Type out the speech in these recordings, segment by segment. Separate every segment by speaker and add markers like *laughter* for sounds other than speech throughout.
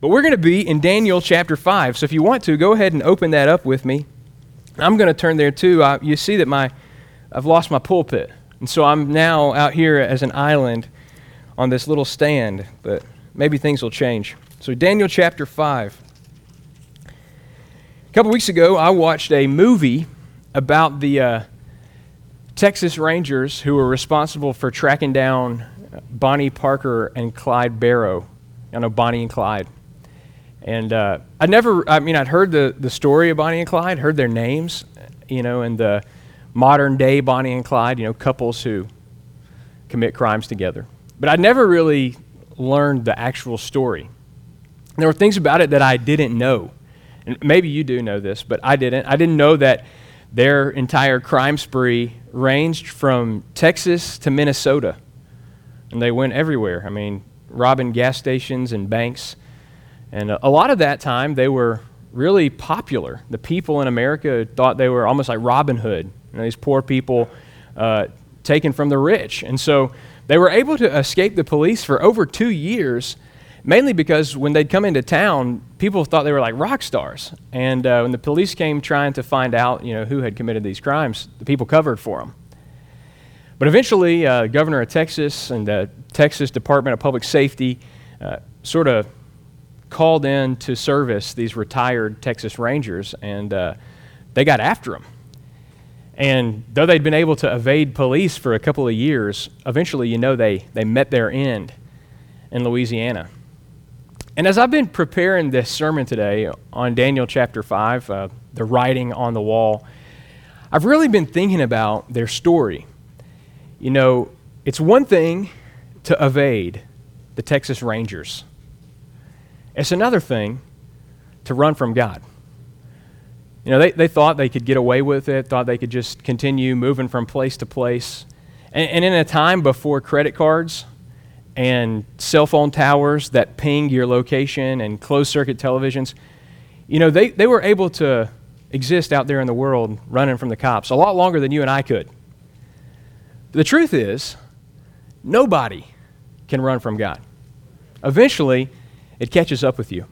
Speaker 1: But we're going to be in Daniel chapter 5. So if you want to, go ahead and open that up with me. I'm going to turn there too. Uh, you see that my, I've lost my pulpit. And so I'm now out here as an island on this little stand, but maybe things will change. So, Daniel chapter 5. A couple weeks ago, I watched a movie about the uh, Texas Rangers who were responsible for tracking down Bonnie Parker and Clyde Barrow. I know Bonnie and Clyde. And uh, I never, I mean, I'd heard the, the story of Bonnie and Clyde, heard their names, you know, and the modern day Bonnie and Clyde, you know, couples who commit crimes together. But I never really learned the actual story. There were things about it that I didn't know. And maybe you do know this, but I didn't. I didn't know that their entire crime spree ranged from Texas to Minnesota. And they went everywhere. I mean, robbing gas stations and banks. And a lot of that time, they were really popular. The people in America thought they were almost like Robin Hood, you know, these poor people uh, taken from the rich. And so they were able to escape the police for over two years, mainly because when they'd come into town, people thought they were like rock stars. And uh, when the police came trying to find out, you know, who had committed these crimes, the people covered for them. But eventually, uh, governor of Texas and the Texas Department of Public Safety uh, sort of called in to service these retired Texas Rangers, and uh, they got after them. And though they'd been able to evade police for a couple of years, eventually, you know, they, they met their end in Louisiana. And as I've been preparing this sermon today on Daniel chapter 5, uh, the writing on the wall, I've really been thinking about their story. You know, it's one thing to evade the Texas Rangers, it's another thing to run from God. You know, they, they thought they could get away with it, thought they could just continue moving from place to place. And, and in a time before credit cards and cell phone towers that ping your location and closed circuit televisions, you know, they, they were able to exist out there in the world running from the cops a lot longer than you and I could. The truth is, nobody can run from God. Eventually, it catches up with you.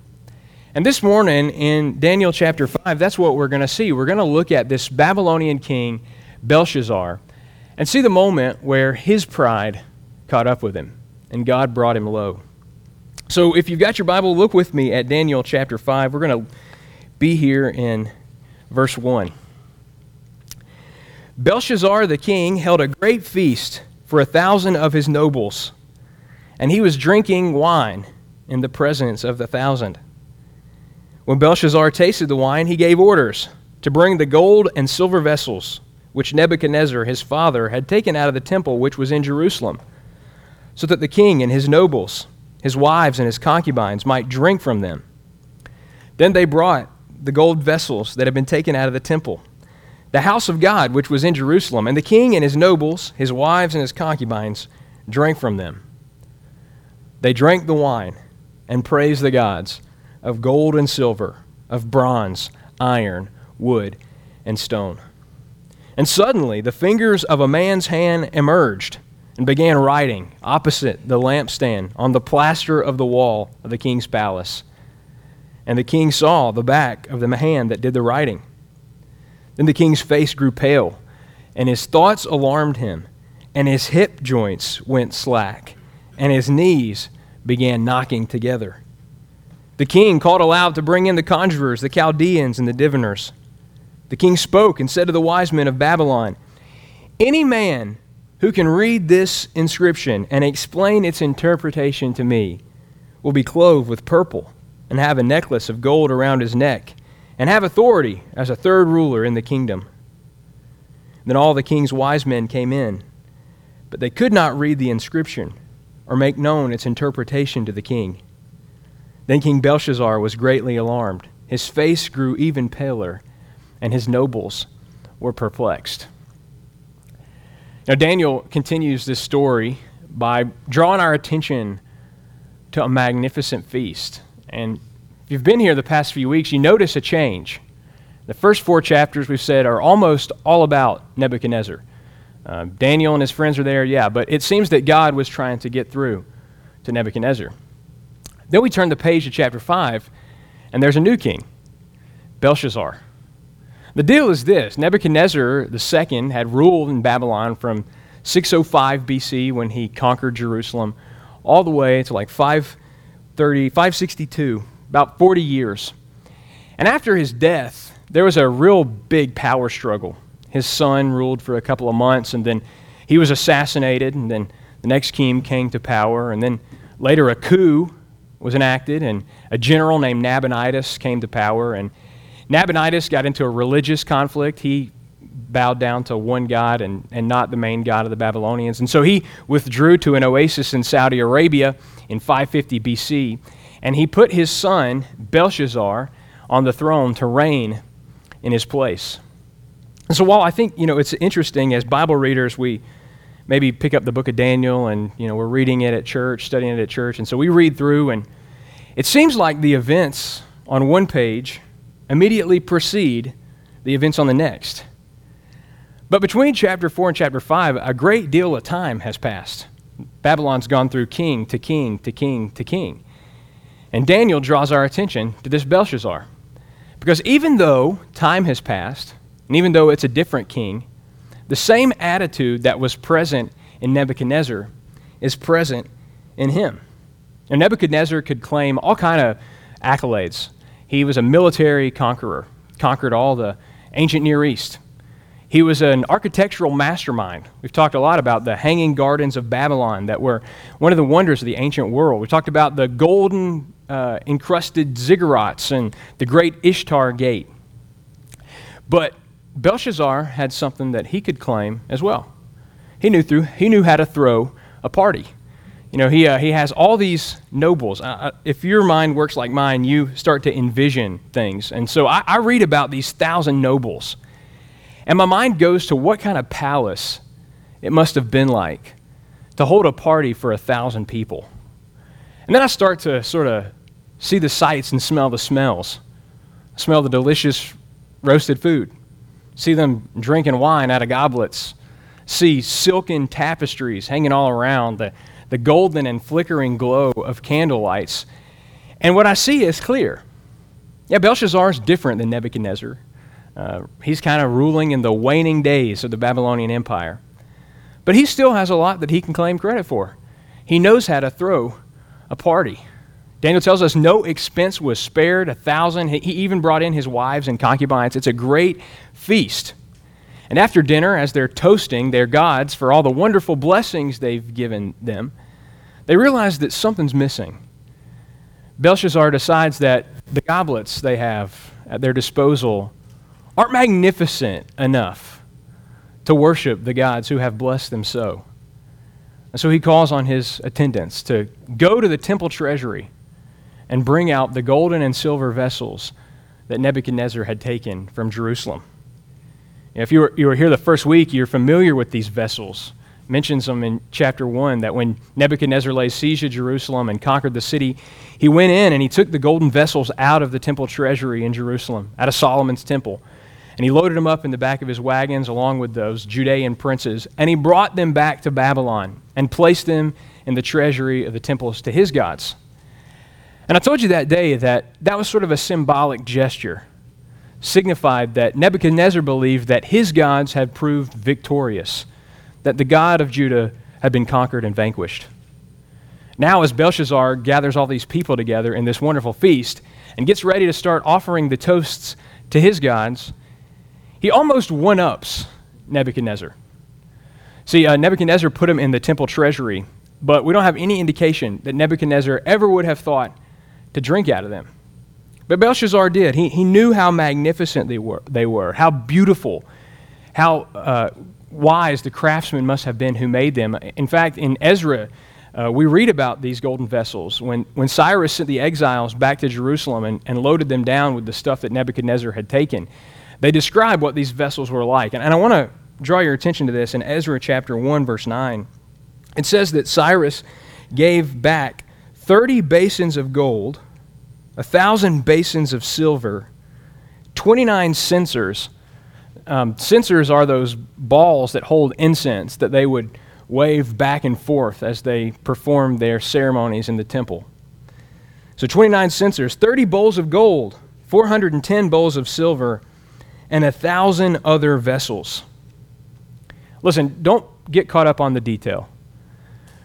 Speaker 1: And this morning in Daniel chapter 5, that's what we're going to see. We're going to look at this Babylonian king, Belshazzar, and see the moment where his pride caught up with him and God brought him low. So if you've got your Bible, look with me at Daniel chapter 5. We're going to be here in verse 1. Belshazzar the king held a great feast for a thousand of his nobles, and he was drinking wine in the presence of the thousand. When Belshazzar tasted the wine, he gave orders to bring the gold and silver vessels which Nebuchadnezzar his father had taken out of the temple which was in Jerusalem, so that the king and his nobles, his wives and his concubines might drink from them. Then they brought the gold vessels that had been taken out of the temple, the house of God which was in Jerusalem, and the king and his nobles, his wives and his concubines drank from them. They drank the wine and praised the gods of gold and silver, of bronze, iron, wood, and stone. And suddenly the fingers of a man's hand emerged and began writing opposite the lampstand on the plaster of the wall of the king's palace. And the king saw the back of the hand that did the writing. Then the king's face grew pale, and his thoughts alarmed him, and his hip joints went slack, and his knees began knocking together. The king called aloud to bring in the conjurers, the Chaldeans, and the diviners. The king spoke and said to the wise men of Babylon, Any man who can read this inscription and explain its interpretation to me will be clothed with purple and have a necklace of gold around his neck and have authority as a third ruler in the kingdom. Then all the king's wise men came in, but they could not read the inscription or make known its interpretation to the king. Then King Belshazzar was greatly alarmed. His face grew even paler, and his nobles were perplexed. Now, Daniel continues this story by drawing our attention to a magnificent feast. And if you've been here the past few weeks, you notice a change. The first four chapters we've said are almost all about Nebuchadnezzar. Uh, Daniel and his friends are there, yeah, but it seems that God was trying to get through to Nebuchadnezzar. Then we turn the page to chapter 5, and there's a new king, Belshazzar. The deal is this Nebuchadnezzar II had ruled in Babylon from 605 BC when he conquered Jerusalem all the way to like 530, 562, about 40 years. And after his death, there was a real big power struggle. His son ruled for a couple of months, and then he was assassinated, and then the next king came to power, and then later a coup was enacted, and a general named Nabonidus came to power, and Nabonidus got into a religious conflict. He bowed down to one God and, and not the main God of the Babylonians. And so he withdrew to an oasis in Saudi Arabia in 550 BC, and he put his son, Belshazzar, on the throne to reign in his place. And so while I think, you know, it's interesting as Bible readers, we maybe pick up the book of Daniel and, you know, we're reading it at church, studying it at church, and so we read through and it seems like the events on one page immediately precede the events on the next. But between chapter 4 and chapter 5, a great deal of time has passed. Babylon's gone through king to king to king to king. And Daniel draws our attention to this Belshazzar. Because even though time has passed, and even though it's a different king, the same attitude that was present in Nebuchadnezzar is present in him. And Nebuchadnezzar could claim all kind of accolades. He was a military conqueror, conquered all the ancient Near East. He was an architectural mastermind. We've talked a lot about the hanging gardens of Babylon that were one of the wonders of the ancient world. We talked about the golden uh, encrusted ziggurats and the great Ishtar gate. But Belshazzar had something that he could claim as well. He knew, through, he knew how to throw a party. You know, he, uh, he has all these nobles. Uh, if your mind works like mine, you start to envision things. And so I, I read about these thousand nobles and my mind goes to what kind of palace it must have been like to hold a party for a thousand people. And then I start to sort of see the sights and smell the smells. Smell the delicious roasted food. See them drinking wine out of goblets. See silken tapestries hanging all around, the, the golden and flickering glow of candle lights. And what I see is clear. Yeah, Belshazzar is different than Nebuchadnezzar. Uh, he's kind of ruling in the waning days of the Babylonian Empire. But he still has a lot that he can claim credit for. He knows how to throw a party. Daniel tells us no expense was spared, a thousand. He even brought in his wives and concubines. It's a great feast. And after dinner, as they're toasting their gods for all the wonderful blessings they've given them, they realize that something's missing. Belshazzar decides that the goblets they have at their disposal aren't magnificent enough to worship the gods who have blessed them so. And so he calls on his attendants to go to the temple treasury and bring out the golden and silver vessels that Nebuchadnezzar had taken from Jerusalem. If you were, you were here the first week, you're familiar with these vessels. Mentions them in chapter 1 that when Nebuchadnezzar laid siege to Jerusalem and conquered the city, he went in and he took the golden vessels out of the temple treasury in Jerusalem, out of Solomon's temple and he loaded them up in the back of his wagons along with those Judean princes. And he brought them back to Babylon and placed them in the treasury of the temples to his gods. And I told you that day that that was sort of a symbolic gesture, signified that Nebuchadnezzar believed that his gods had proved victorious, that the God of Judah had been conquered and vanquished. Now, as Belshazzar gathers all these people together in this wonderful feast and gets ready to start offering the toasts to his gods, he almost one ups Nebuchadnezzar. See, uh, Nebuchadnezzar put him in the temple treasury, but we don't have any indication that Nebuchadnezzar ever would have thought to drink out of them. But Belshazzar did. He, he knew how magnificent they were, they were, how beautiful, how uh, wise the craftsmen must have been who made them. In fact, in Ezra, uh, we read about these golden vessels. When, when Cyrus sent the exiles back to Jerusalem and, and loaded them down with the stuff that Nebuchadnezzar had taken, they describe what these vessels were like. And, and I want to draw your attention to this in Ezra chapter 1, verse 9. It says that Cyrus gave back 30 basins of gold, a thousand basins of silver, 29 censers. Um, censers are those balls that hold incense that they would wave back and forth as they performed their ceremonies in the temple. So 29 censers, 30 bowls of gold, 410 bowls of silver, and a thousand other vessels. Listen, don't get caught up on the detail.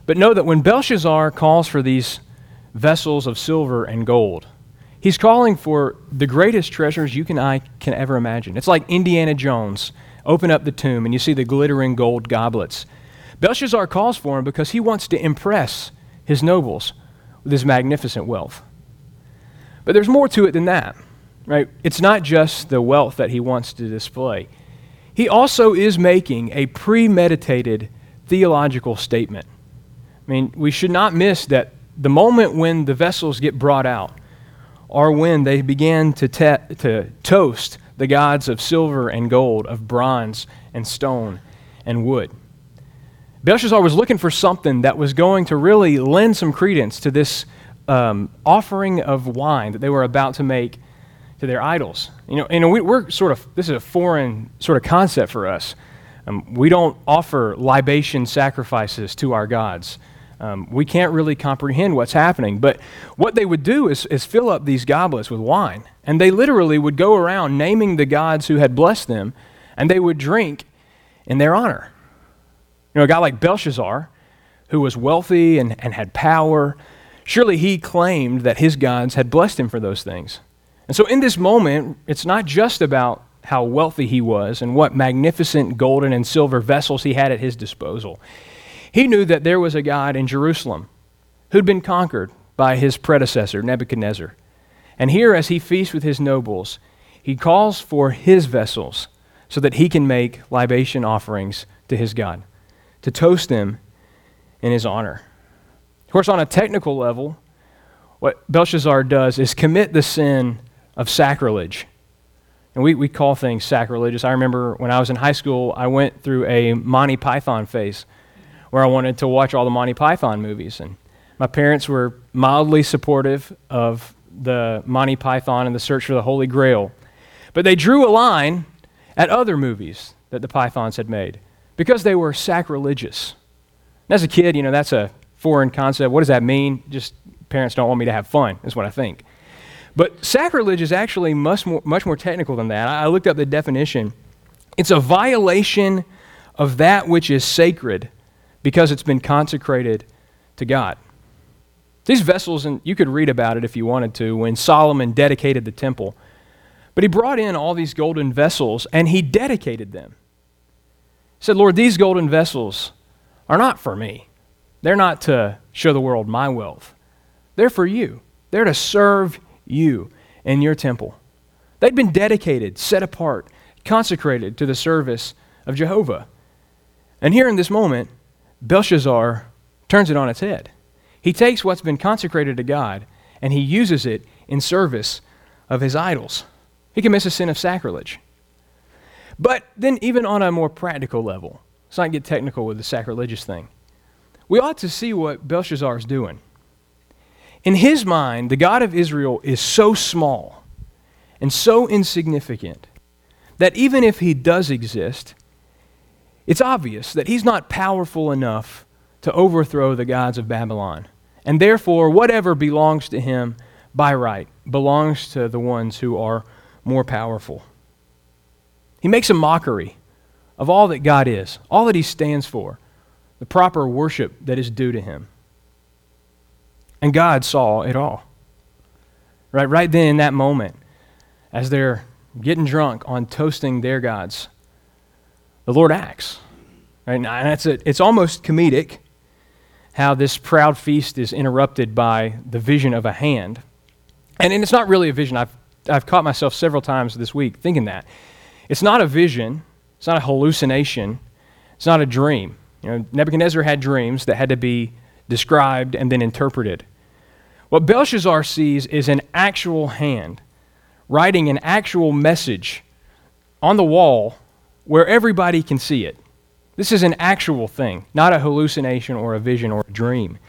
Speaker 1: But know that when Belshazzar calls for these vessels of silver and gold, he's calling for the greatest treasures you can I can ever imagine. It's like Indiana Jones. Open up the tomb and you see the glittering gold goblets. Belshazzar calls for him because he wants to impress his nobles with his magnificent wealth. But there's more to it than that, right? It's not just the wealth that he wants to display. He also is making a premeditated theological statement. I mean, we should not miss that the moment when the vessels get brought out or when they began to, te- to toast the gods of silver and gold, of bronze and stone and wood. Belshazzar was looking for something that was going to really lend some credence to this um, offering of wine that they were about to make to their idols. You know, we, are sort of, this is a foreign sort of concept for us. Um, we don't offer libation sacrifices to our gods. Um, we can't really comprehend what's happening. But what they would do is, is fill up these goblets with wine. And they literally would go around naming the gods who had blessed them, and they would drink in their honor. You know, a guy like Belshazzar, who was wealthy and, and had power, surely he claimed that his gods had blessed him for those things. And so in this moment, it's not just about how wealthy he was and what magnificent golden and silver vessels he had at his disposal. He knew that there was a God in Jerusalem who'd been conquered by his predecessor, Nebuchadnezzar. And here, as he feasts with his nobles, he calls for his vessels so that he can make libation offerings to his God, to toast them in his honor. Of course, on a technical level, what Belshazzar does is commit the sin of sacrilege. And we, we call things sacrilegious. I remember when I was in high school, I went through a Monty Python phase where I wanted to watch all the Monty Python movies. And my parents were mildly supportive of the Monty Python and the search for the Holy Grail. But they drew a line at other movies that the Pythons had made because they were sacrilegious. And as a kid, you know, that's a foreign concept. What does that mean? Just parents don't want me to have fun, is what I think. But sacrilege is actually much more, much more technical than that. I looked up the definition. It's a violation of that which is sacred because it's been consecrated to God. These vessels, and you could read about it if you wanted to, when Solomon dedicated the temple. But he brought in all these golden vessels and he dedicated them. He said, Lord, these golden vessels are not for me. They're not to show the world my wealth. They're for you. They're to serve you in your temple. They'd been dedicated, set apart, consecrated to the service of Jehovah. And here in this moment, Belshazzar turns it on its head. He takes what's been consecrated to God and he uses it in service of his idols. He commits a sin of sacrilege. But then, even on a more practical level, let's not get technical with the sacrilegious thing. We ought to see what Belshazzar is doing. In his mind, the God of Israel is so small and so insignificant that even if he does exist, it's obvious that he's not powerful enough to overthrow the gods of Babylon. And therefore, whatever belongs to him by right belongs to the ones who are more powerful. He makes a mockery of all that God is, all that he stands for, the proper worship that is due to him. And God saw it all. Right, right then in that moment, as they're getting drunk on toasting their gods, the Lord acts. Right? And that's a, it's almost comedic how this proud feast is interrupted by the vision of a hand. And, and it's not really a vision. I've, I've caught myself several times this week thinking that. It's not a vision, it's not a hallucination, it's not a dream. You know, Nebuchadnezzar had dreams that had to be described and then interpreted. What Belshazzar sees is an actual hand writing an actual message on the wall where everybody can see it. This is an actual thing, not a hallucination or a vision or a dream.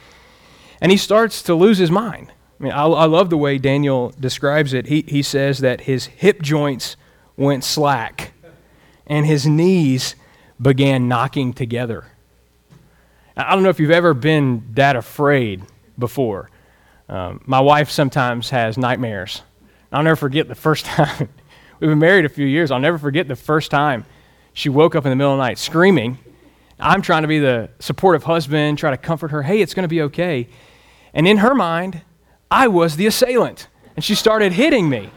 Speaker 1: And he starts to lose his mind. I mean, I, I love the way Daniel describes it. He, he says that his hip joints went slack and his knees began knocking together. I don't know if you've ever been that afraid before. Um, my wife sometimes has nightmares. I'll never forget the first *laughs* time. We've been married a few years. I'll never forget the first time she woke up in the middle of the night screaming. I'm trying to be the supportive husband, try to comfort her. Hey, it's going to be okay. And in her mind, I was the assailant. And she started hitting me.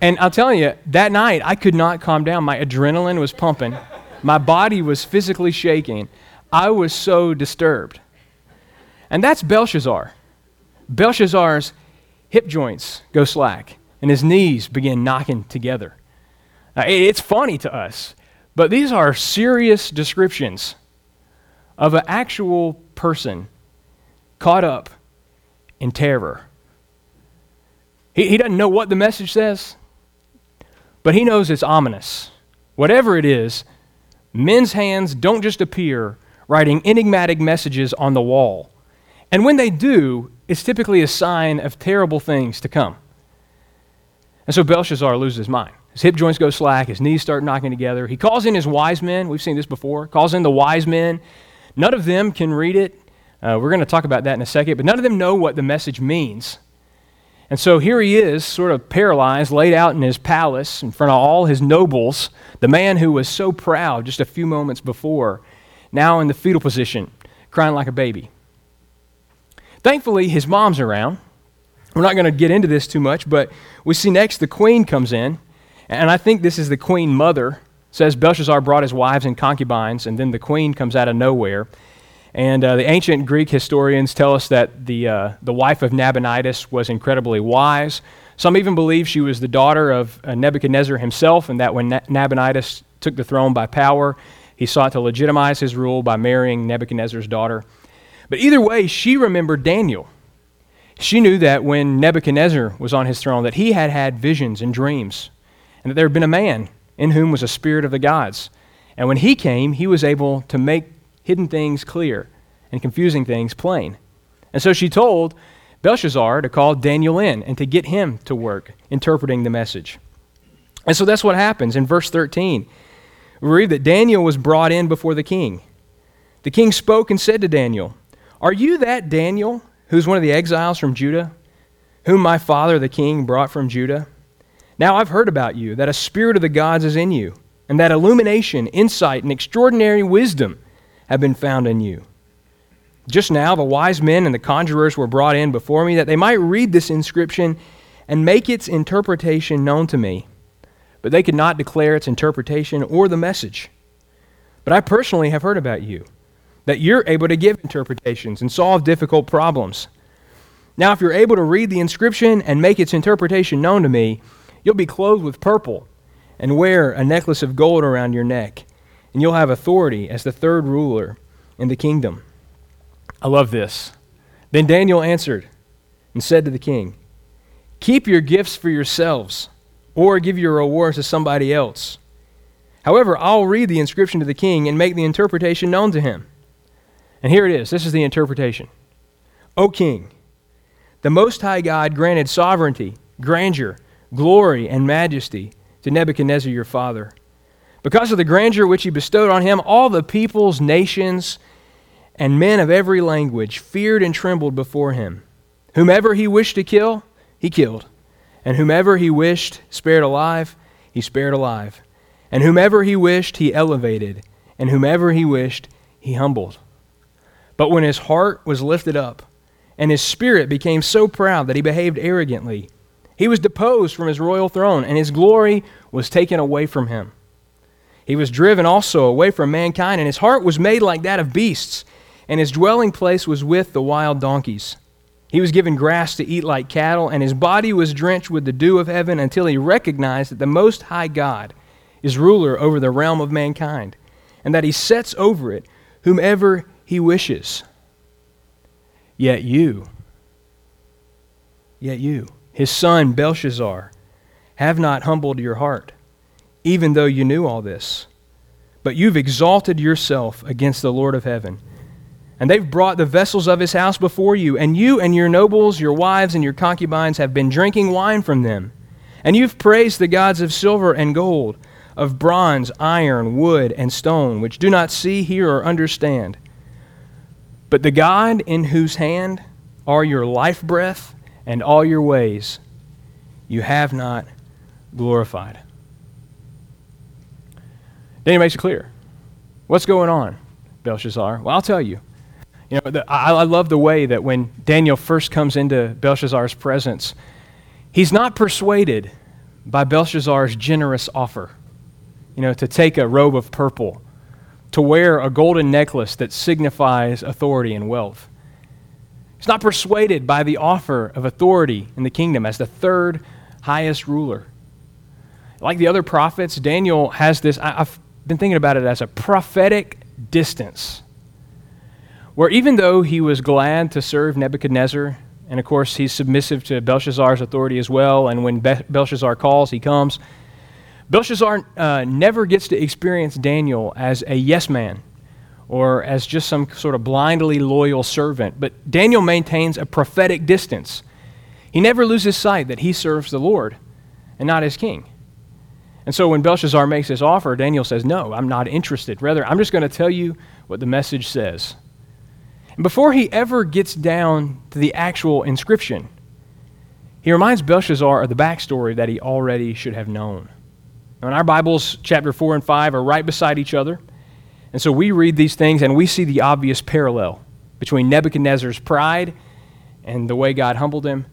Speaker 1: And I'll tell you, that night I could not calm down. My adrenaline was pumping, my body was physically shaking. I was so disturbed. And that's Belshazzar. Belshazzar's hip joints go slack, and his knees begin knocking together. It's funny to us, but these are serious descriptions of an actual person caught up in terror. He, he doesn't know what the message says, but he knows it's ominous. Whatever it is, men's hands don't just appear writing enigmatic messages on the wall. And when they do, it's typically a sign of terrible things to come. And so Belshazzar loses his mind. His hip joints go slack, his knees start knocking together. He calls in his wise men. We've seen this before. Calls in the wise men. None of them can read it. Uh, we're going to talk about that in a second, but none of them know what the message means. And so here he is, sort of paralyzed, laid out in his palace in front of all his nobles, the man who was so proud just a few moments before, now in the fetal position, crying like a baby. Thankfully, his mom's around. We're not going to get into this too much, but we see next the queen comes in, and I think this is the queen mother. Says Belshazzar brought his wives and concubines, and then the queen comes out of nowhere. And uh, the ancient Greek historians tell us that the, uh, the wife of Nabonidus was incredibly wise. Some even believe she was the daughter of uh, Nebuchadnezzar himself, and that when Nabonidus took the throne by power, he sought to legitimize his rule by marrying Nebuchadnezzar's daughter. But either way, she remembered Daniel. She knew that when Nebuchadnezzar was on his throne, that he had had visions and dreams, and that there had been a man in whom was a spirit of the gods. And when he came, he was able to make hidden things clear and confusing things plain. And so she told Belshazzar to call Daniel in and to get him to work interpreting the message. And so that's what happens in verse 13. We read that Daniel was brought in before the king. The king spoke and said to Daniel, Are you that Daniel who's one of the exiles from Judah, whom my father the king brought from Judah? Now I've heard about you, that a spirit of the gods is in you, and that illumination, insight, and extraordinary wisdom have been found in you. Just now, the wise men and the conjurers were brought in before me that they might read this inscription and make its interpretation known to me. But they could not declare its interpretation or the message. But I personally have heard about you, that you're able to give interpretations and solve difficult problems. Now, if you're able to read the inscription and make its interpretation known to me, you'll be clothed with purple and wear a necklace of gold around your neck and you'll have authority as the third ruler in the kingdom. I love this. Then Daniel answered and said to the king, Keep your gifts for yourselves, or give your rewards to somebody else. However, I'll read the inscription to the king and make the interpretation known to him. And here it is. This is the interpretation. O king, the Most High God granted sovereignty, grandeur, glory, and majesty to Nebuchadnezzar your father because of the grandeur which he bestowed on him, all the peoples, nations, and men of every language feared and trembled before him. Whomever he wished to kill, he killed. And whomever he wished spared alive, he spared alive. And whomever he wished, he elevated. And whomever he wished, he humbled. But when his heart was lifted up, and his spirit became so proud that he behaved arrogantly, he was deposed from his royal throne, and his glory was taken away from him. He was driven also away from mankind, and his heart was made like that of beasts, and his dwelling place was with the wild donkeys. He was given grass to eat like cattle, and his body was drenched with the dew of heaven until he recognized that the Most High God is ruler over the realm of mankind, and that he sets over it whomever he wishes. Yet you, yet you, his son Belshazzar, have not humbled your heart even though you knew all this. But you've exalted yourself against the Lord of heaven. And they've brought the vessels of his house before you, and you and your nobles, your wives, and your concubines have been drinking wine from them. And you've praised the gods of silver and gold, of bronze, iron, wood, and stone, which do not see, hear, or understand. But the God in whose hand are your life breath and all your ways you have not glorified. He makes it clear. What's going on, Belshazzar? Well, I'll tell you. You know, the, I, I love the way that when Daniel first comes into Belshazzar's presence, he's not persuaded by Belshazzar's generous offer, you know, to take a robe of purple, to wear a golden necklace that signifies authority and wealth. He's not persuaded by the offer of authority in the kingdom as the third highest ruler. Like the other prophets, Daniel has this, I, have been thinking about it as a prophetic distance, where even though he was glad to serve Nebuchadnezzar, and of course he's submissive to Belshazzar's authority as well, and when Be- Belshazzar calls, he comes. Belshazzar uh, never gets to experience Daniel as a yes man or as just some sort of blindly loyal servant. But Daniel maintains a prophetic distance. He never loses sight that he serves the Lord and not his king. And so when Belshazzar makes this offer, Daniel says, No, I'm not interested. Rather, I'm just going to tell you what the message says. And before he ever gets down to the actual inscription, he reminds Belshazzar of the backstory that he already should have known. Now, in our Bibles, chapter 4 and 5 are right beside each other. And so we read these things and we see the obvious parallel between Nebuchadnezzar's pride and the way God humbled him,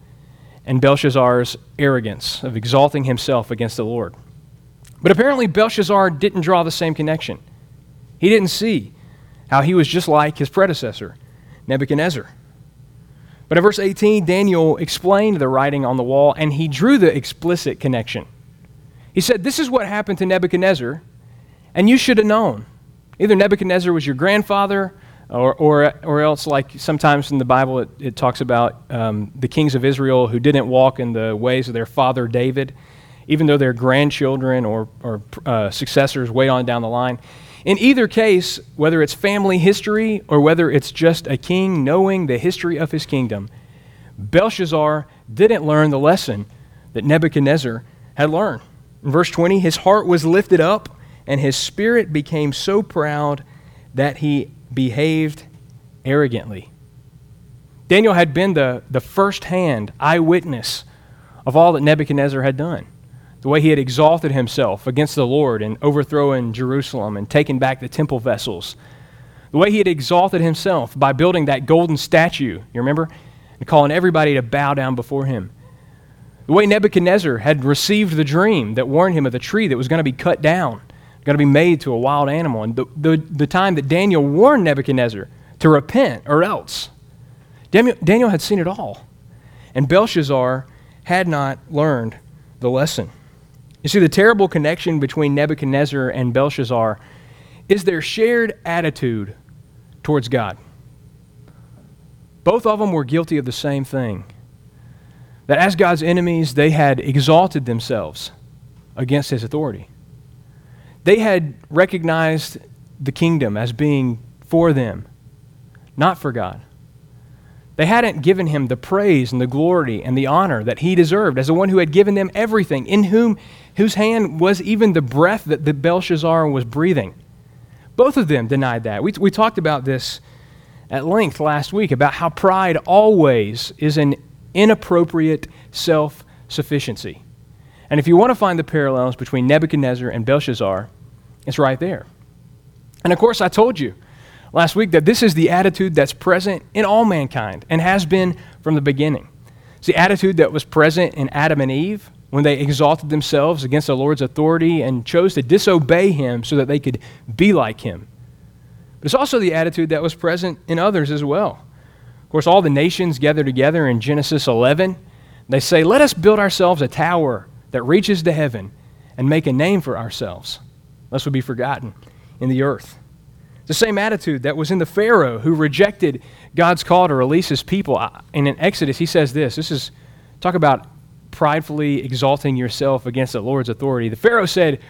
Speaker 1: and Belshazzar's arrogance of exalting himself against the Lord. But apparently, Belshazzar didn't draw the same connection. He didn't see how he was just like his predecessor, Nebuchadnezzar. But in verse 18, Daniel explained the writing on the wall and he drew the explicit connection. He said, This is what happened to Nebuchadnezzar, and you should have known. Either Nebuchadnezzar was your grandfather, or, or, or else, like sometimes in the Bible, it, it talks about um, the kings of Israel who didn't walk in the ways of their father David, even though they're grandchildren or, or uh, successors way on down the line. In either case, whether it's family history or whether it's just a king knowing the history of his kingdom, Belshazzar didn't learn the lesson that Nebuchadnezzar had learned. In verse 20, his heart was lifted up and his spirit became so proud that he behaved arrogantly. Daniel had been the, the first hand eyewitness of all that Nebuchadnezzar had done. The way he had exalted himself against the Lord and overthrown Jerusalem and taken back the temple vessels. The way he had exalted himself by building that golden statue, you remember? And calling everybody to bow down before him. The way Nebuchadnezzar had received the dream that warned him of the tree that was going to be cut down going to be made to a wild animal. And the, the, the time that Daniel warned Nebuchadnezzar to repent or else, Daniel, Daniel had seen it all. And Belshazzar had not learned the lesson. You see, the terrible connection between Nebuchadnezzar and Belshazzar is their shared attitude towards God. Both of them were guilty of the same thing that as God's enemies, they had exalted themselves against his authority. They had recognized the kingdom as being for them, not for God. They hadn't given him the praise and the glory and the honor that he deserved as the one who had given them everything, in whom whose hand was even the breath that the Belshazzar was breathing. Both of them denied that. We, we talked about this at length last week about how pride always is an inappropriate self sufficiency. And if you want to find the parallels between Nebuchadnezzar and Belshazzar, it's right there. And of course, I told you last week that this is the attitude that's present in all mankind and has been from the beginning. It's the attitude that was present in Adam and Eve when they exalted themselves against the Lord's authority and chose to disobey him so that they could be like him. But it's also the attitude that was present in others as well. Of course, all the nations gather together in Genesis 11. They say, Let us build ourselves a tower that reaches to heaven and make a name for ourselves, lest we be forgotten in the earth. The same attitude that was in the Pharaoh who rejected God's call to release his people. And in Exodus, he says this this is, talk about pridefully exalting yourself against the Lord's authority. The Pharaoh said,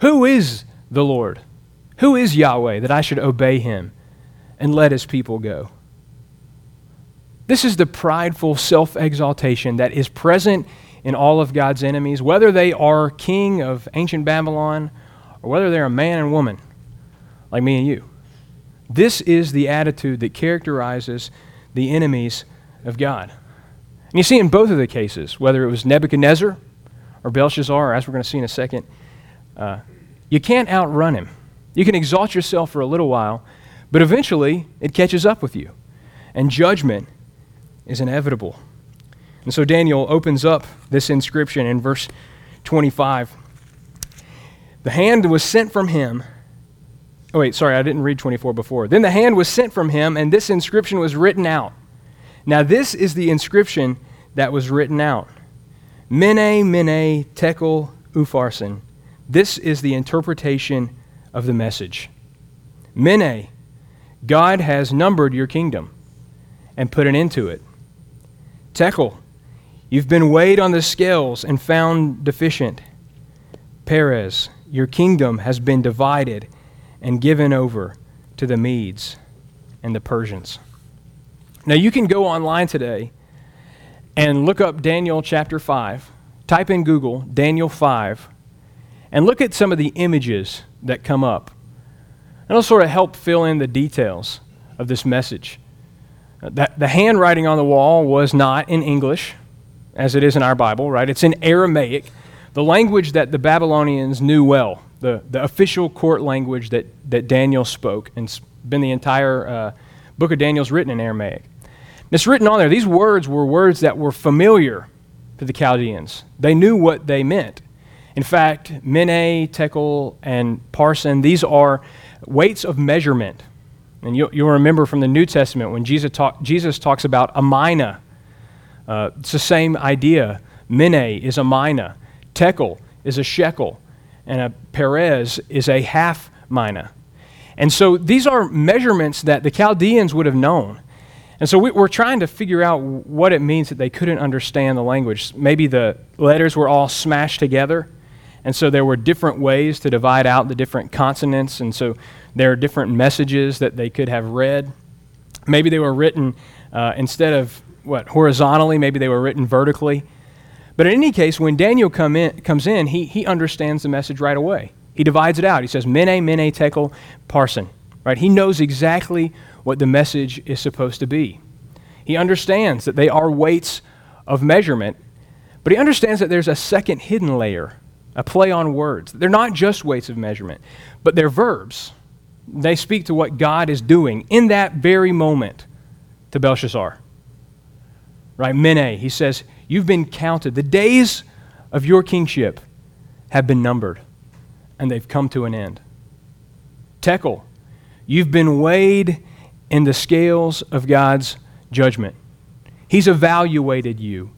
Speaker 1: Who is the Lord? Who is Yahweh that I should obey him and let his people go? This is the prideful self exaltation that is present in all of God's enemies, whether they are king of ancient Babylon or whether they're a man and woman like me and you. This is the attitude that characterizes the enemies of God. And you see in both of the cases, whether it was Nebuchadnezzar or Belshazzar, as we're going to see in a second, uh, you can't outrun him. You can exalt yourself for a little while, but eventually it catches up with you, and judgment is inevitable. And so Daniel opens up this inscription in verse 25. The hand was sent from him. Oh, wait, sorry, I didn't read 24 before. Then the hand was sent from him, and this inscription was written out. Now, this is the inscription that was written out Mene, Mene, Tekel, Upharsin. This is the interpretation of the message. Mene, God has numbered your kingdom and put an end to it. Tekel, you've been weighed on the scales and found deficient. Peres, your kingdom has been divided and given over to the Medes and the Persians. Now, you can go online today and look up Daniel chapter 5. Type in Google Daniel 5 and look at some of the images that come up. And it'll sort of help fill in the details of this message. Uh, the, the handwriting on the wall was not in English, as it is in our Bible, right? It's in Aramaic, the language that the Babylonians knew well, the, the official court language that, that Daniel spoke, and it's been the entire uh, book of Daniel's written in Aramaic. It's written on there. These words were words that were familiar to the Chaldeans. They knew what they meant. In fact, Mene, Tekel, and Parsin, these are weights of measurement. And you'll, you'll remember from the New Testament when Jesus, talk, Jesus talks about a mina. Uh, it's the same idea. Mene is a mina, Tekel is a shekel, and a Peres is a half mina. And so these are measurements that the Chaldeans would have known. And so we, are trying to figure out what it means that they couldn't understand the language. Maybe the letters were all smashed together, and so there were different ways to divide out the different consonants, and so there are different messages that they could have read. Maybe they were written uh, instead of what horizontally, maybe they were written vertically. But in any case, when Daniel come in, comes in, he, he understands the message right away. He divides it out. He says, Mene, Mene, Tekel, Parsin Right? He knows exactly what the message is supposed to be. He understands that they are weights of measurement, but he understands that there's a second hidden layer, a play on words. They're not just weights of measurement, but they're verbs. They speak to what God is doing in that very moment to Belshazzar. Right? Mene, he says, You've been counted. The days of your kingship have been numbered, and they've come to an end. Tekel, you've been weighed in the scales of God's judgment. He's evaluated you.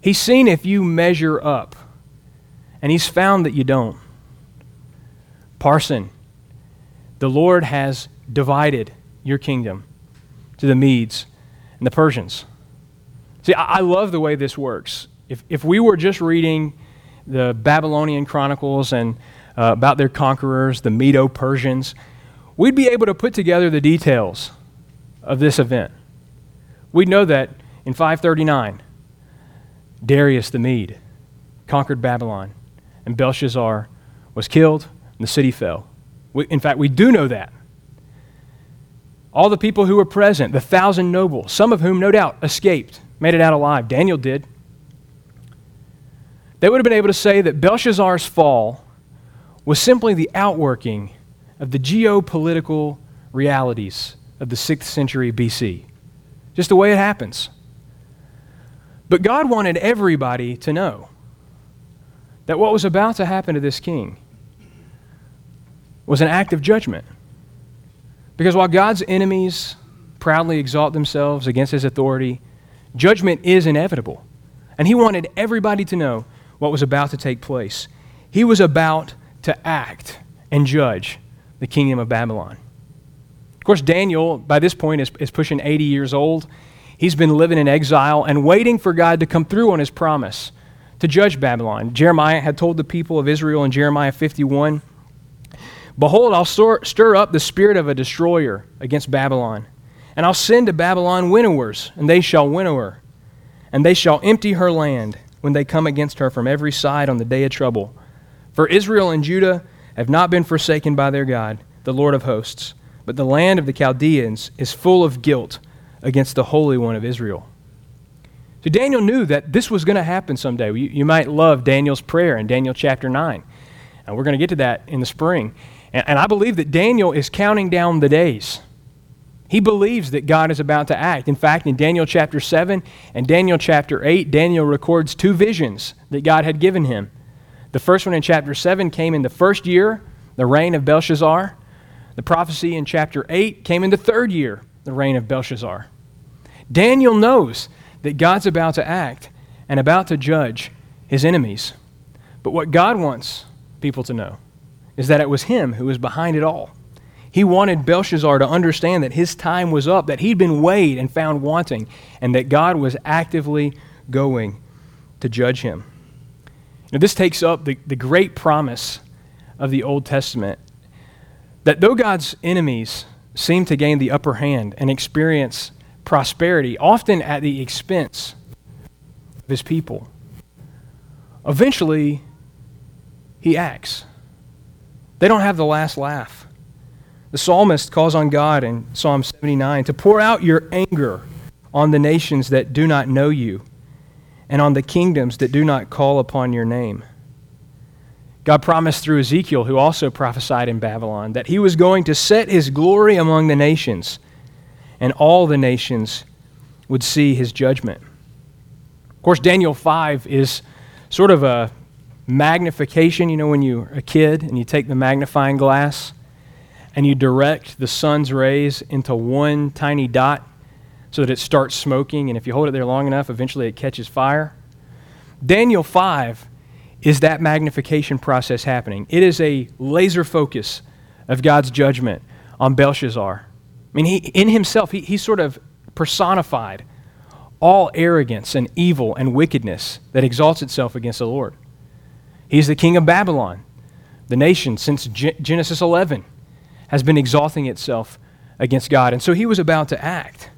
Speaker 1: He's seen if you measure up, and He's found that you don't. Parsin, the Lord has divided your kingdom to the Medes and the Persians. See, I, love the way this works. If, if we were just reading the Babylonian Chronicles and uh, about their conquerors, the Medo Persians, we'd be able to put together the details of this event. We'd know that in 539, Darius the Mede conquered Babylon, and Belshazzar was killed, and the city fell. We, in fact, we do know that. All the people who were present, the thousand nobles, some of whom no doubt escaped, made it out alive. Daniel did. They would have been able to say that Belshazzar's fall was simply the outworking of the geopolitical realities of the 6th century BC. Just the way it happens. But God wanted everybody to know that what was about to happen to this king was an act of judgment. Because while God's enemies proudly exalt themselves against his authority, judgment is inevitable. And he wanted everybody to know what was about to take place. He was about to act and judge the kingdom of Babylon. Of course, Daniel, by this point, is, is pushing 80 years old. He's been living in exile and waiting for God to come through on his promise to judge Babylon. Jeremiah had told the people of Israel in Jeremiah 51 Behold, I'll stir, stir up the spirit of a destroyer against Babylon, and I'll send to Babylon winnowers, and they shall winnow her, and they shall empty her land when they come against her from every side on the day of trouble. For Israel and Judah have not been forsaken by their God, the Lord of hosts but the land of the Chaldeans is full of guilt against the Holy One of Israel. So Daniel knew that this was going to happen someday. You, you, might love Daniel's prayer in Daniel chapter 9. And we're going to get to that in the spring. And, and I believe that Daniel is counting down the days. He believes that God is about to act. In fact, in Daniel chapter 7 and Daniel chapter 8, Daniel records two visions that God had given him. The first one in chapter 7 came in the first year, the reign of Belshazzar. The prophecy in chapter 8 came in the third year, the reign of Belshazzar. Daniel knows that God's about to act and about to judge his enemies. But what God wants people to know is that it was him who was behind it all. He wanted Belshazzar to understand that his time was up, that he'd been weighed and found wanting, and that God was actively going to judge him. Now, this takes up the, the great promise of the Old Testament that though God's enemies seem to gain the upper hand and experience prosperity, often at the expense of his people, eventually he acts. They don't have the last laugh. The psalmist calls on God in Psalm 79 to pour out your anger on the nations that do not know you and on the kingdoms that do not call upon your name. God promised through Ezekiel, who also prophesied in Babylon, that he was going to set his glory among the nations, and all the nations would see his judgment. Of course, Daniel 5 is sort of a magnification. You know, when you're a kid and you take the magnifying glass and you direct the sun's rays into one tiny dot so that it starts smoking, and if you hold it there long enough, eventually it catches fire. Daniel 5 is that magnification process happening. It is a laser focus of God's judgment on Belshazzar. I mean, he, in himself, he, he sort of personified all arrogance and evil and wickedness that exalts itself against the Lord. He's the king of Babylon, the nation since Genesis 11 has been exalting itself against God. And so he was about to act.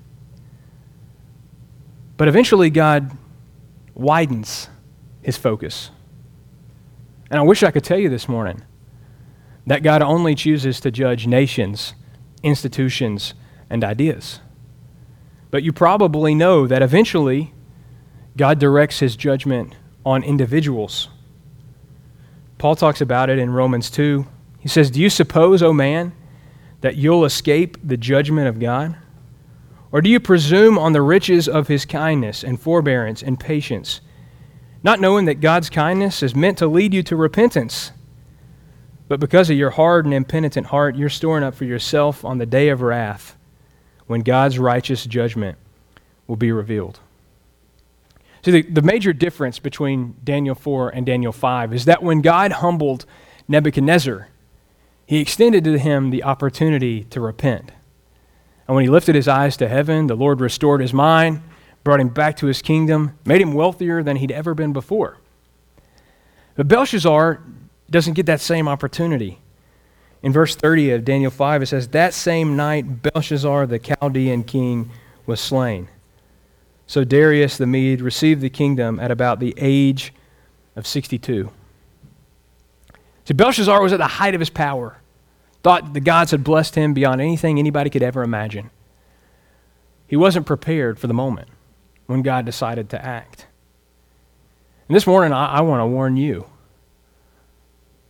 Speaker 1: But eventually, God widens his focus. And I wish I could tell you this morning that God only chooses to judge nations, institutions, and ideas. But you probably know that eventually God directs his judgment on individuals. Paul talks about it in Romans 2. He says, Do you suppose, O man, that you'll escape the judgment of God? Or do you presume on the riches of his kindness and forbearance and patience, not knowing that God's kindness is meant to lead you to repentance? But because of your hard and impenitent heart, you're storing up for yourself on the day of wrath when God's righteous judgment will be revealed. See, the, the major difference between Daniel 4 and Daniel 5 is that when God humbled Nebuchadnezzar, he extended to him the opportunity to repent. And when he lifted his eyes to heaven, the Lord restored his mind, brought him back to his kingdom, made him wealthier than he'd ever been before. But Belshazzar doesn't get that same opportunity. In verse 30 of Daniel 5, it says, That same night Belshazzar the Chaldean king was slain. So Darius the Mede received the kingdom at about the age of 62. So Belshazzar was at the height of his power, thought the gods had blessed him beyond anything anybody could ever imagine. He wasn't prepared for the moment when God decided to act. And this morning, I, I want to warn you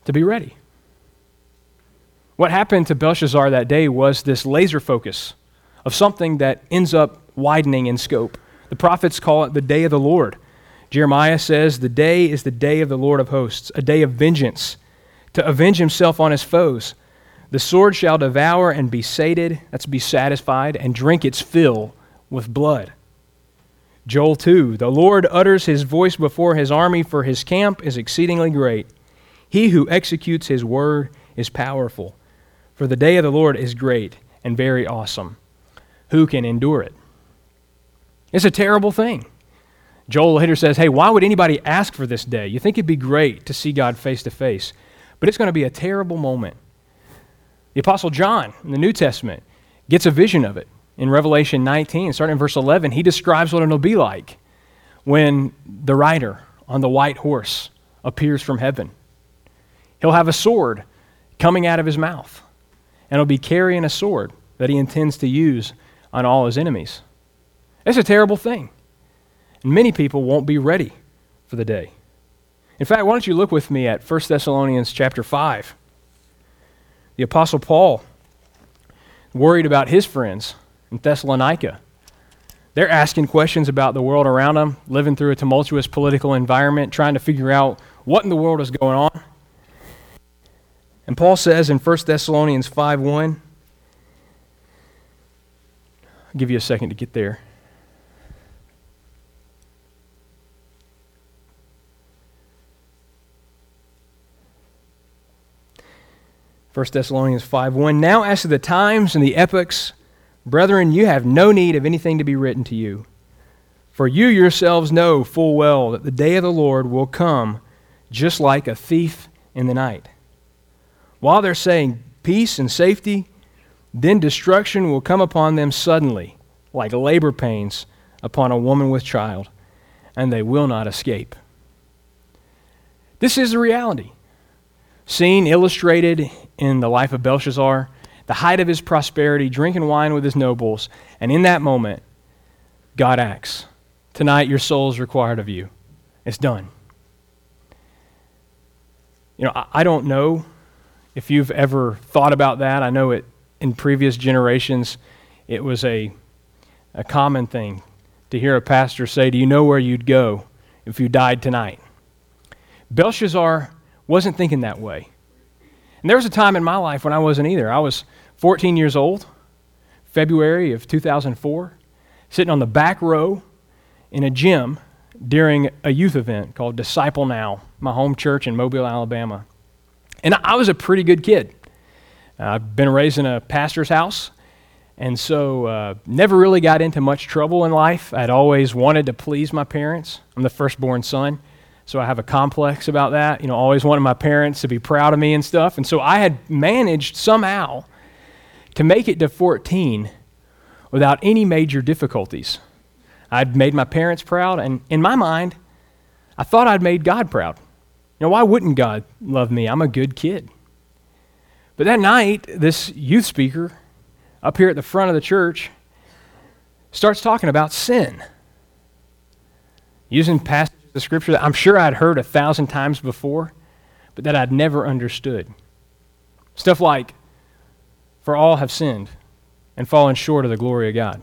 Speaker 1: to be ready. What happened to Belshazzar that day was this laser focus of something that ends up widening in scope. The prophets call it the day of the Lord. Jeremiah says, The day is the day of the Lord of hosts, a day of vengeance to avenge himself on his foes. The sword shall devour and be sated, that's be satisfied, and drink its fill with blood. Joel 2 The Lord utters his voice before his army, for his camp is exceedingly great. He who executes his word is powerful. For the day of the Lord is great and very awesome. Who can endure it? It's a terrible thing. Joel later says, Hey, why would anybody ask for this day? You think it'd be great to see God face to face. But it's going to be a terrible moment. The Apostle John in the New Testament gets a vision of it. In Revelation 19, starting in verse 11, he describes what it'll be like when the rider on the white horse appears from heaven. He'll have a sword coming out of his mouth, and he'll be carrying a sword that he intends to use on all his enemies. It's a terrible thing. And many people won't be ready for the day. In fact, why don't you look with me at 1 Thessalonians chapter 5? The Apostle Paul worried about his friends in Thessalonica. They're asking questions about the world around them, living through a tumultuous political environment, trying to figure out what in the world is going on. And Paul says in 1 Thessalonians 5 1, I'll give you a second to get there. 1 Thessalonians 5 1. Now, as to the times and the epochs, brethren, you have no need of anything to be written to you. For you yourselves know full well that the day of the Lord will come just like a thief in the night. While they're saying peace and safety, then destruction will come upon them suddenly, like labor pains upon a woman with child, and they will not escape. This is the reality, seen illustrated in the life of Belshazzar, the height of his prosperity, drinking wine with his nobles, and in that moment, God acts. Tonight, your soul is required of you. It's done. You know, I, I don't know if you've ever thought about that. I know it in previous generations, it was a, a common thing to hear a pastor say, Do you know where you'd go if you died tonight? Belshazzar wasn't thinking that way. And there was a time in my life when I wasn't either. I was 14 years old, February of 2004, sitting on the back row in a gym during a youth event called Disciple Now, my home church in Mobile, Alabama. And I was a pretty good kid. I've been raised in a pastor's house, and so uh, never really got into much trouble in life. I'd always wanted to please my parents. I'm the firstborn son. So I have a complex about that. You know, always wanted my parents to be proud of me and stuff. And so I had managed somehow to make it to 14 without any major difficulties. I'd made my parents proud, and in my mind, I thought I'd made God proud. You know, why wouldn't God love me? I'm a good kid. But that night, this youth speaker up here at the front of the church starts talking about sin, using passages the scripture that I'm sure I'd heard a thousand times before, but that I'd never understood. Stuff like, For all have sinned and fallen short of the glory of God.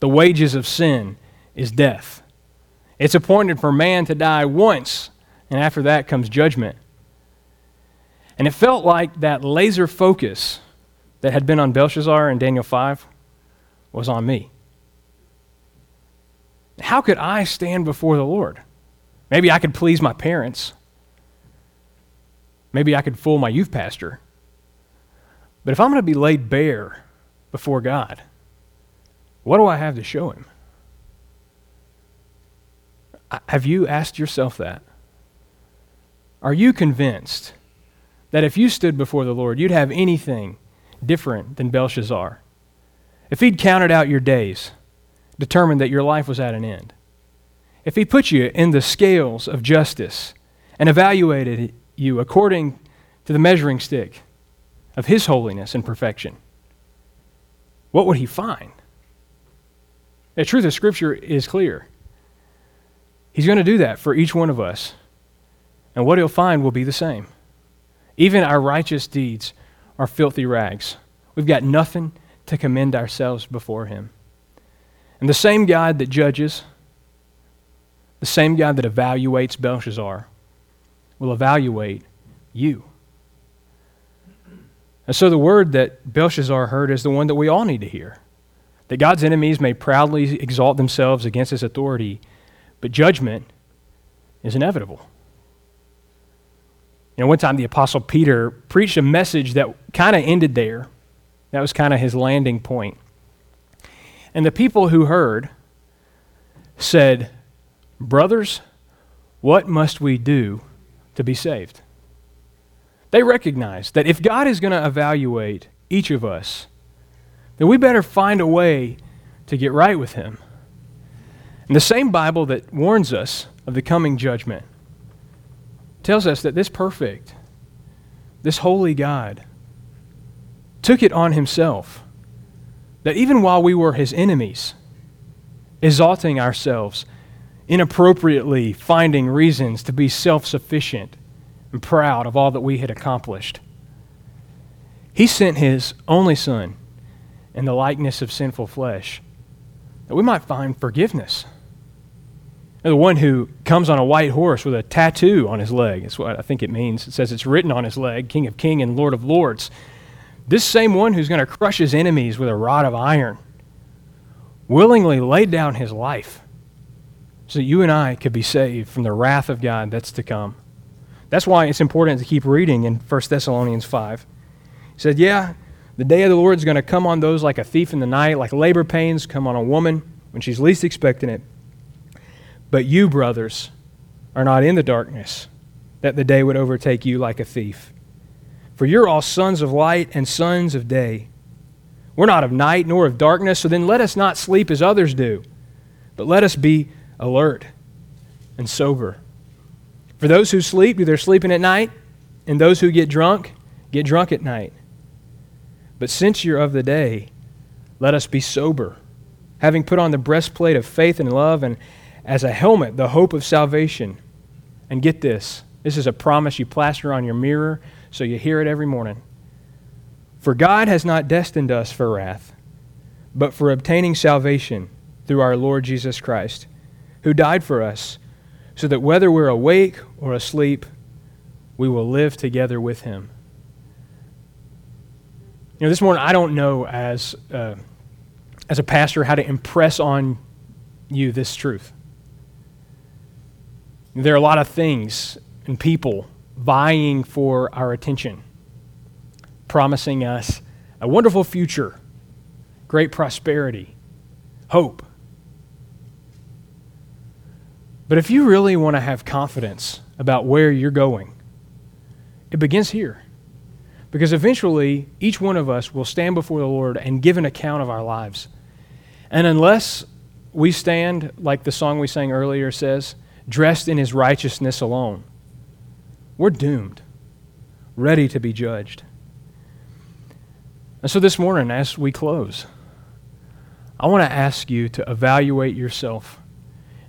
Speaker 1: The wages of sin is death. It's appointed for man to die once, and after that comes judgment. And it felt like that laser focus that had been on Belshazzar in Daniel 5 was on me. How could I stand before the Lord? Maybe I could please my parents. Maybe I could fool my youth pastor. But if I'm going to be laid bare before God, what do I have to show him? Have you asked yourself that? Are you convinced that if you stood before the Lord, you'd have anything different than Belshazzar? If he'd counted out your days, determined that your life was at an end, if he put you in the scales of justice and evaluated you according to the measuring stick of his holiness and perfection, what would he find? The truth of Scripture is clear. He's going to do that for each one of us. And what he'll find will be the same. Even our righteous deeds are filthy rags. We've got nothing to commend ourselves before him. And the same God that judges, the same God that evaluates Belshazzar will evaluate you. And so the word that Belshazzar heard is the one that we all need to hear that God's enemies may proudly exalt themselves against his authority, but judgment is inevitable. You know, one time the Apostle Peter preached a message that kind of ended there. That was kind of his landing point. And the people who heard said, Brothers, what must we do to be saved? They recognize that if God is going to evaluate each of us, then we better find a way to get right with Him. And the same Bible that warns us of the coming judgment tells us that this perfect, this holy God, took it on Himself that even while we were His enemies, exalting ourselves, inappropriately finding reasons to be self sufficient and proud of all that we had accomplished. He sent His only Son in the likeness of sinful flesh that we might find forgiveness. The one who comes on a white horse with a tattoo on his leg. That's what I think it means. It says it's written on his leg King of Kings and Lord of Lords. This same one who's going to crush his enemies with a rod of iron willingly laid down his life so that you and I could be saved from the wrath of God that's to come. That's why it's important to keep reading in 1 Thessalonians 5. He said, Yeah, the day of the Lord is going to come on those like a thief in the night, like labor pains come on a woman when she's least expecting it. But you, brothers, are not in the darkness, that the day would overtake you like a thief. For you're all sons of light and sons of day. We're not of night nor of darkness, so then let us not sleep as others do, but let us be alert and sober. For those who sleep, they're sleeping at night, and those who get drunk, get drunk at night. But since you're of the day, let us be sober, having put on the breastplate of faith and love, and as a helmet, the hope of salvation. And get this this is a promise you plaster on your mirror so you hear it every morning. For God has not destined us for wrath, but for obtaining salvation through our Lord Jesus Christ, who died for us, so that whether we're awake or asleep, we will live together with him. You know, this morning, I don't know as, uh, as a pastor how to impress on you this truth. There are a lot of things and people vying for our attention, promising us a wonderful future, great prosperity, hope. But if you really want to have confidence about where you're going, it begins here. Because eventually, each one of us will stand before the Lord and give an account of our lives. And unless we stand, like the song we sang earlier says, dressed in his righteousness alone, we're doomed, ready to be judged. And so this morning, as we close, I want to ask you to evaluate yourself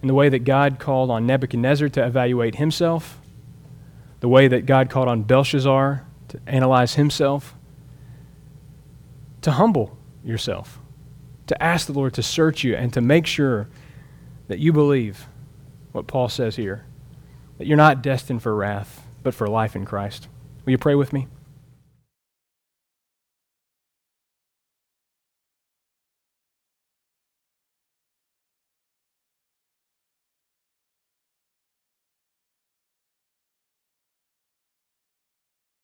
Speaker 1: in the way that God called on Nebuchadnezzar to evaluate himself, the way that God called on Belshazzar to analyze himself, to humble yourself, to ask the Lord to search you and to make sure that you believe what Paul says here that you're not destined for wrath, but for life in Christ. Will you pray with me?